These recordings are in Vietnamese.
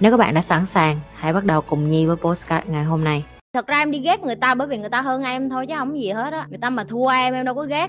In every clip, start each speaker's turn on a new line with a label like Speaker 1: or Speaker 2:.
Speaker 1: Nếu các bạn đã sẵn sàng, hãy bắt đầu cùng Nhi với postcard ngày hôm nay.
Speaker 2: thật ra em đi ghét người ta bởi vì người ta hơn em thôi chứ không gì hết á người ta mà thua em em đâu có ghét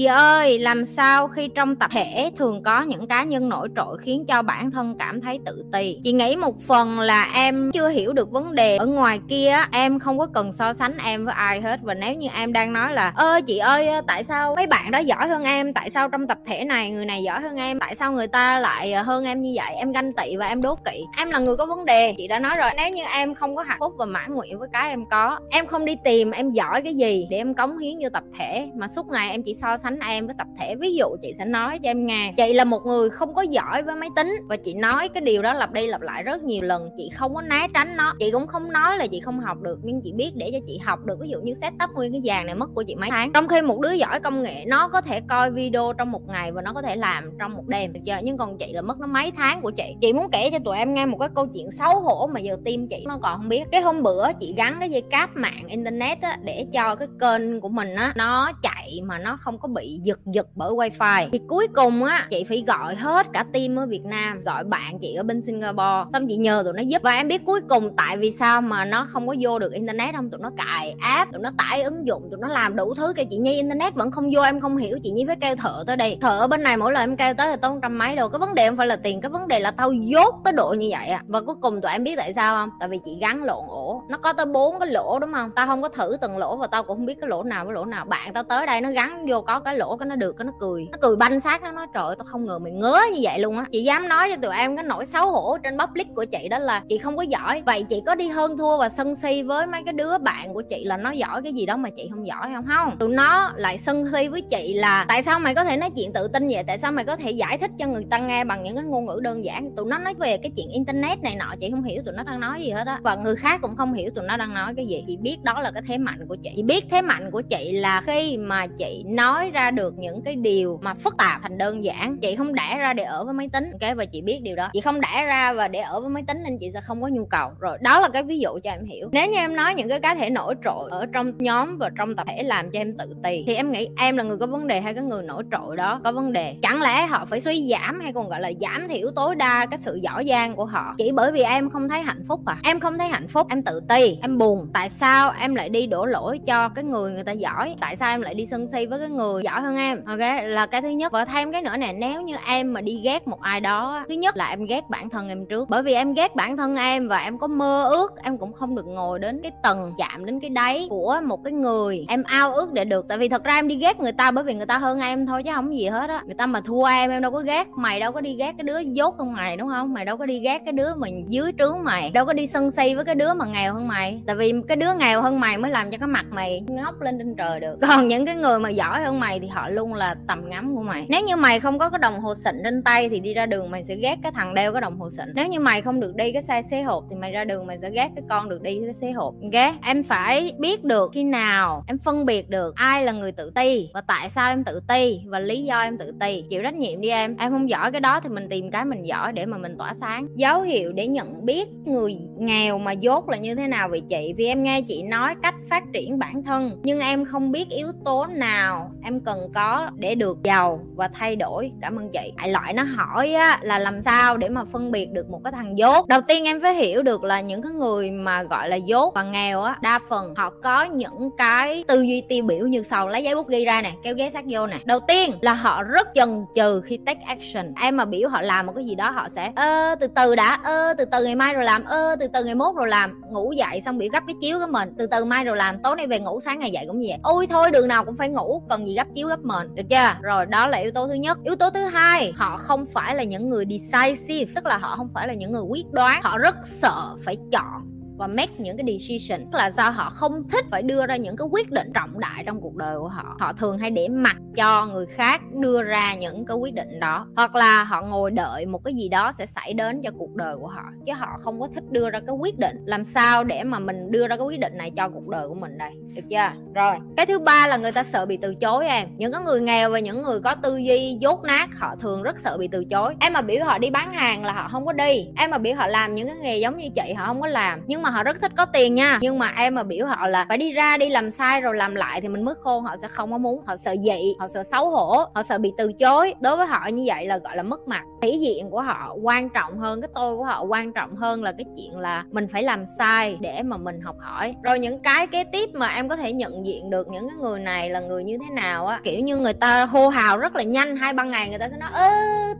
Speaker 2: Chị ơi, làm sao khi trong tập thể thường có những cá nhân nổi trội khiến cho bản thân cảm thấy tự ti? Chị nghĩ một phần là em chưa hiểu được vấn đề ở ngoài kia em không có cần so sánh em với ai hết và nếu như em đang nói là ơ chị ơi tại sao mấy bạn đó giỏi hơn em, tại sao trong tập thể này người này giỏi hơn em, tại sao người ta lại ờ, hơn em như vậy, em ganh tị và em đố kỵ. Em là người có vấn đề, chị đã nói rồi, nếu như em không có hạnh phúc và mãn nguyện với cái em có, em không đi tìm em giỏi cái gì để em cống hiến vô tập thể mà suốt ngày em chỉ so sánh sánh em với tập thể ví dụ chị sẽ nói cho em nghe. Chị là một người không có giỏi với máy tính và chị nói cái điều đó lặp đi lặp lại rất nhiều lần. Chị không có né tránh nó. Chị cũng không nói là chị không học được nhưng chị biết để cho chị học được ví dụ như setup nguyên cái dàn này mất của chị mấy tháng. Trong khi một đứa giỏi công nghệ nó có thể coi video trong một ngày và nó có thể làm trong một đêm được chưa? Nhưng còn chị là mất nó mấy tháng của chị. Chị muốn kể cho tụi em nghe một cái câu chuyện xấu hổ mà giờ tim chị nó còn không biết. Cái hôm bữa chị gắn cái dây cáp mạng internet á, để cho cái kênh của mình á nó chạy mà nó không có bị giật giật bởi wifi. Thì cuối cùng á, chị phải gọi hết cả team ở việt nam, gọi bạn chị ở bên singapore. Xong chị nhờ tụi nó giúp. Và em biết cuối cùng tại vì sao mà nó không có vô được internet không? Tụi nó cài app, tụi nó tải ứng dụng, tụi nó làm đủ thứ kêu chị nhi. Internet vẫn không vô, em không hiểu chị nhi phải kêu thợ tới đây. Thợ ở bên này mỗi lần em kêu tới là tốn trăm mấy đồ cái vấn đề không phải là tiền, cái vấn đề là tao dốt tới độ như vậy à và cuối cùng tụi em biết tại sao không? Tại vì chị gắn lộn ổ. Nó có tới bốn cái lỗ, đúng không? Tao không có thử từng lỗ và tao cũng không biết cái lỗ nào với lỗ nào. Bạn tao tới đây nó gắn vô có cái lỗ cái nó được, cái nó cười. Nó cười banh xác, nó nói, trời tao không ngờ mày ngớ như vậy luôn á. Chị dám nói cho tụi em cái nỗi xấu hổ trên public của chị đó là chị không có giỏi. Vậy chị có đi hơn thua và sân si với mấy cái đứa bạn của chị là nó giỏi cái gì đó mà chị không giỏi không? Không. Tụi nó lại sân si với chị là tại sao mày có thể nói chuyện tự tin vậy? Tại sao mày có thể giải thích cho người ta nghe bằng những cái ngôn ngữ đơn giản? Tụi nó nói về cái chuyện internet này nọ, chị không hiểu tụi nó đang nói gì hết á. Và người khác cũng không hiểu tụi nó đang nói cái gì. Chị biết đó là cái thế mạnh của chị. Chị biết thế mạnh của chị là khi mà chị nói ra được những cái điều mà phức tạp, thành đơn giản. Chị không đẻ ra để ở với máy tính. Cái và chị biết điều đó. Chị không đẻ ra và để ở với máy tính nên chị sẽ không có nhu cầu. Rồi, đó là cái ví dụ cho em hiểu. Nếu như em nói những cái cá thể nổi trội ở trong nhóm và trong tập thể làm cho em tự ti, thì em nghĩ em là người có vấn đề hay cái người nổi trội đó có vấn đề? Chẳng lẽ họ phải suy giảm hay còn gọi là giảm thiểu tối đa cái sự giỏi giang của họ? Chỉ bởi vì em không thấy hạnh phúc à? Em không thấy hạnh phúc, em tự ti, em buồn. Tại sao em lại đi đổ lỗi cho cái người người ta giỏi? Tại sao em lại đi sân si với cái người giỏi hơn em. Ok, là cái thứ nhất. Và thêm cái nữa nè, nếu như em mà đi ghét một ai đó thứ nhất là em ghét bản thân em trước. Bởi vì em ghét bản thân em và em có mơ ước, em cũng không được ngồi đến cái tầng chạm đến cái đáy của một cái người em ao ước để được. Tại vì thật ra em đi ghét người ta bởi vì người ta hơn em thôi chứ không gì hết á. Người ta mà thua em em đâu có ghét. Mày đâu có đi ghét cái đứa dốt hơn mày, đúng không? Mày đâu có đi ghét cái đứa mà dưới trướng mày. Đâu có đi sân si với cái đứa mà nghèo hơn mày. Tại vì cái đứa nghèo hơn mày mới làm cho cái mặt mày ngóc lên trên trời được. Còn những cái người mà giỏi hơn mày thì họ luôn là tầm ngắm của mày. Nếu như mày không có cái đồng hồ xịn trên tay thì đi ra đường mày sẽ ghét cái thằng đeo cái đồng hồ xịn. Nếu như mày không được đi cái xe xế hộp thì mày ra đường mày sẽ ghét cái con được đi cái xế hộp. Ok? Em phải biết được khi nào em phân biệt được ai là người tự ti và tại sao em tự ti và lý do em tự ti. Chịu trách nhiệm đi em. Em không giỏi cái đó thì mình tìm cái mình giỏi để mà mình tỏa sáng. Dấu hiệu để nhận biết người nghèo mà dốt là như thế nào vậy chị? Vì em nghe chị nói cách phát triển bản thân, nhưng em không biết yếu tố nào em cần có để được giàu và thay đổi? Cảm ơn chị. Đại loại nó hỏi á, là làm sao để mà phân biệt được một cái thằng dốt? Đầu tiên em phải hiểu được là những cái người mà gọi là dốt và nghèo á, đa phần họ có những cái tư duy tiêu biểu như sau. Lấy giấy bút ghi ra nè, kéo ghế sát vô nè. Đầu tiên là họ rất chần chừ khi take action. Em mà biểu họ làm một cái gì đó, họ sẽ, ơ, từ từ đã, ơ, từ từ ngày mai rồi làm, ơ, từ từ ngày mốt rồi làm. Ngủ dậy xong bị gấp cái chiếu của mình. Từ từ mai rồi làm, tối nay về ngủ, sáng ngày dậy cũng vậy. Ôi thôi, đường nào cũng phải ngủ, cần gì gấp chiếu gấp mền, được chưa? Rồi, đó là yếu tố thứ nhất. Yếu tố thứ hai, họ không phải là những người decisive, tức là họ không phải là những người quyết đoán. Họ rất sợ phải chọn và make những cái decision. Tức là do họ không thích phải đưa ra những cái quyết định trọng đại trong cuộc đời của họ. Họ thường hay để mặc cho người khác đưa ra những cái quyết định đó. Hoặc là họ ngồi đợi một cái gì đó sẽ xảy đến cho cuộc đời của họ, chứ họ không có thích đưa ra cái quyết định. Làm sao để mà mình đưa ra cái quyết định này cho cuộc đời của mình đây? Được chưa? Rồi, cái thứ ba là người ta sợ bị từ chối em. Những cái người nghèo và những người có tư duy dốt nát, họ thường rất sợ bị từ chối. Em mà biểu họ đi bán hàng là họ không có đi. Em mà biểu họ làm những cái nghề giống như chị, họ không có làm. Nhưng mà họ rất thích có tiền nha. Nhưng mà em mà biểu họ là phải đi ra, đi làm sai rồi làm lại thì mình mới khôn. Họ sẽ không có muốn. Họ sợ dị, họ sợ xấu hổ, họ sợ bị từ chối. Đối với họ như vậy là, gọi là, mất mặt. Thể diện của họ quan trọng hơn, cái tôi của họ quan trọng hơn là cái chuyện là mình phải làm sai để mà mình học hỏi. Rồi những cái kế tiếp mà em em có thể nhận diện được những cái người này là người như thế nào á. Kiểu như người ta hô hào rất là nhanh, hai ba ngày người ta sẽ nói, ơ,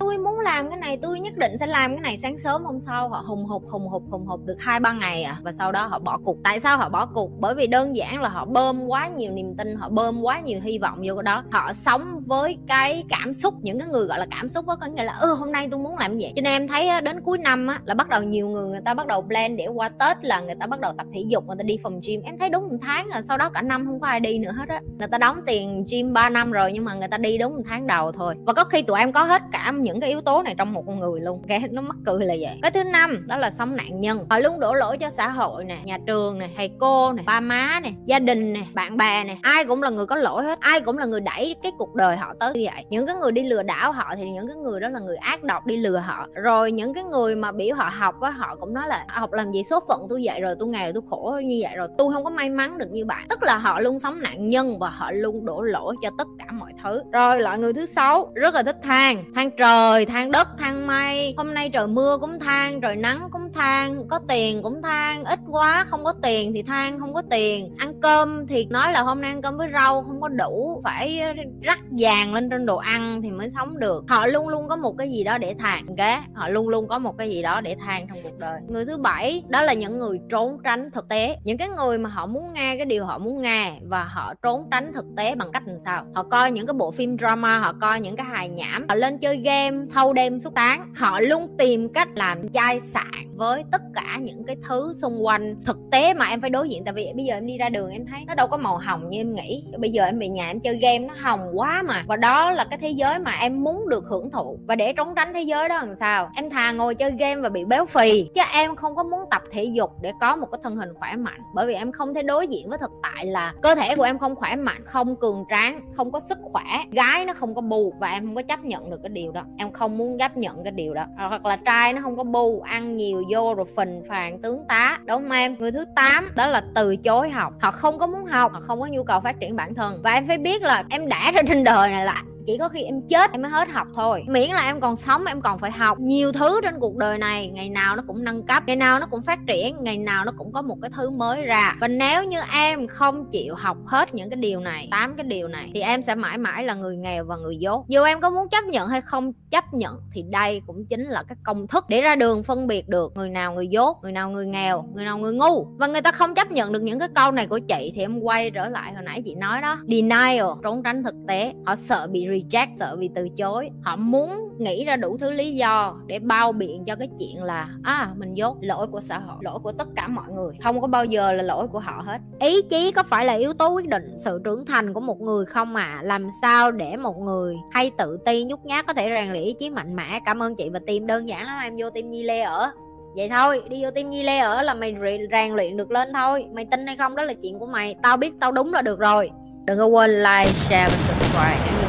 Speaker 2: tôi muốn làm cái này, tôi nhất định sẽ làm cái này sáng sớm hôm sau. Họ hùng hục hùng hục hùng hục được hai ba ngày à. Và sau đó họ bỏ cuộc. Tại sao họ bỏ cuộc? Bởi vì đơn giản là họ bơm quá nhiều niềm tin, họ bơm quá nhiều hy vọng vô cái đó. Họ sống với cái cảm xúc, những cái người gọi là cảm xúc đó có nghĩa là, ơ, hôm nay tôi muốn làm gì? Cho nên em thấy đến cuối năm á, là bắt đầu nhiều người người ta bắt đầu plan để qua tết là người ta bắt đầu tập thể dục, người ta đi phòng gym. Em thấy đúng một tháng rồi sau đó cả năm không có ai đi nữa hết á. Người ta đóng tiền gym 3 năm rồi nhưng mà người ta đi đúng một tháng đầu thôi. Và có khi tụi em có hết cả những cái yếu tố này trong một con người luôn. Cái nó mắc cười là vậy. Cái thứ năm, đó là sống nạn nhân. Họ luôn đổ lỗi cho xã hội nè, nhà trường nè, thầy cô nè, ba má nè, gia đình nè, bạn bè nè. Ai cũng là người có lỗi hết. Ai cũng là người đẩy cái cuộc đời họ tới như vậy. Những cái người đi lừa đảo họ thì những cái người đó là người ác độc đi lừa họ. Rồi những cái người mà biểu họ học á, họ cũng nói là học làm gì số phận tôi vậy rồi, tôi nghèo, tôi khổ như vậy rồi. Tôi không có may mắn được như bạn tức là họ luôn sống nạn nhân và họ luôn đổ lỗi cho tất cả mọi thứ. Rồi, loại người thứ sáu, rất là thích than. Than trời, than đất, than mây. Hôm nay trời mưa cũng than, trời nắng cũng than. Có tiền cũng than, ít quá không có tiền thì than, không có tiền. Ăn cơm thì nói là hôm nay ăn cơm với rau, không có đủ, phải rắc vàng lên trên đồ ăn thì mới sống được. Họ luôn luôn có một cái gì đó để than, ok? Họ luôn luôn có một cái gì đó để than trong cuộc đời. Người thứ bảy, đó là những người trốn tránh thực tế. Những cái người mà họ muốn nghe cái điều họ muốn nghe và họ trốn tránh thực tế bằng cách làm sao? Họ coi những cái bộ phim drama, họ coi những cái hài nhảm, họ lên chơi game, thâu đêm suốt tán họ luôn tìm cách làm chai sạn với tất cả những cái thứ xung quanh. Thực tế mà em phải đối diện, tại vì bây giờ em đi ra đường em thấy nó đâu có màu hồng như em nghĩ. Bây giờ em về nhà em chơi game nó hồng quá mà. Và đó là cái thế giới mà em muốn được hưởng thụ. Và để trốn tránh thế giới đó làm sao? Em thà ngồi chơi game và bị béo phì. Chứ em không có muốn tập thể dục để có một cái thân hình khỏe mạnh. Bởi vì em không thể đối diện với thực tại là cơ thể của em không khỏe mạnh, không cường tráng, không có sức khỏe. Gái nó không có bù và em không có chấp nhận được cái điều đó. Em không muốn chấp nhận cái điều đó. Hoặc là trai nó không có bù ăn nhiều vô rồi phình phàn tướng tá. Đúng không em? Người thứ 8 đó là từ chối học. Họ không có muốn học, họ không có nhu cầu phát triển bản thân. Và em phải biết là em đã ra trên đời này là chỉ có khi em chết em mới hết học thôi. Miễn là em còn sống, em còn phải học nhiều thứ trên cuộc đời này. Ngày nào nó cũng nâng cấp, ngày nào nó cũng phát triển, ngày nào nó cũng có một cái thứ mới ra. Và nếu như em không chịu học hết những cái điều này, tám cái điều này, thì em sẽ mãi mãi là người nghèo và người dốt. Dù em có muốn chấp nhận hay không chấp nhận thì đây cũng chính là cái công thức để ra đường phân biệt được người nào người dốt, người nào người nghèo, người nào người ngu. Và người ta không chấp nhận được những cái câu này của chị thì em quay trở lại hồi nãy chị nói đó. Denial, trốn tránh thực tế. Họ sợ bị reject sợ bị từ chối. Họ muốn nghĩ ra đủ thứ lý do để bao biện cho cái chuyện là à mình dốt lỗi của xã hội, lỗi của tất cả mọi người. Không có bao giờ là lỗi của họ hết. Ý chí có phải là yếu tố quyết định sự trưởng thành của một người không à làm sao để một người hay tự ti nhút nhát có thể rèn luyện ý chí mạnh mẽ? Cảm ơn chị và team đơn giản lắm, em vô tim nhi lê ở. Vậy thôi, đi vô tim nhi lê ở là mày rèn luyện được lên thôi. Mày tin hay không đó là chuyện của mày. Tao biết tao đúng là được rồi. Đừng có quên like, share và subscribe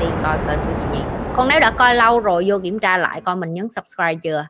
Speaker 2: tiên coi kênh của chị Nhi còn nếu đã coi lâu rồi, vô kiểm tra lại coi mình nhấn subscribe chưa?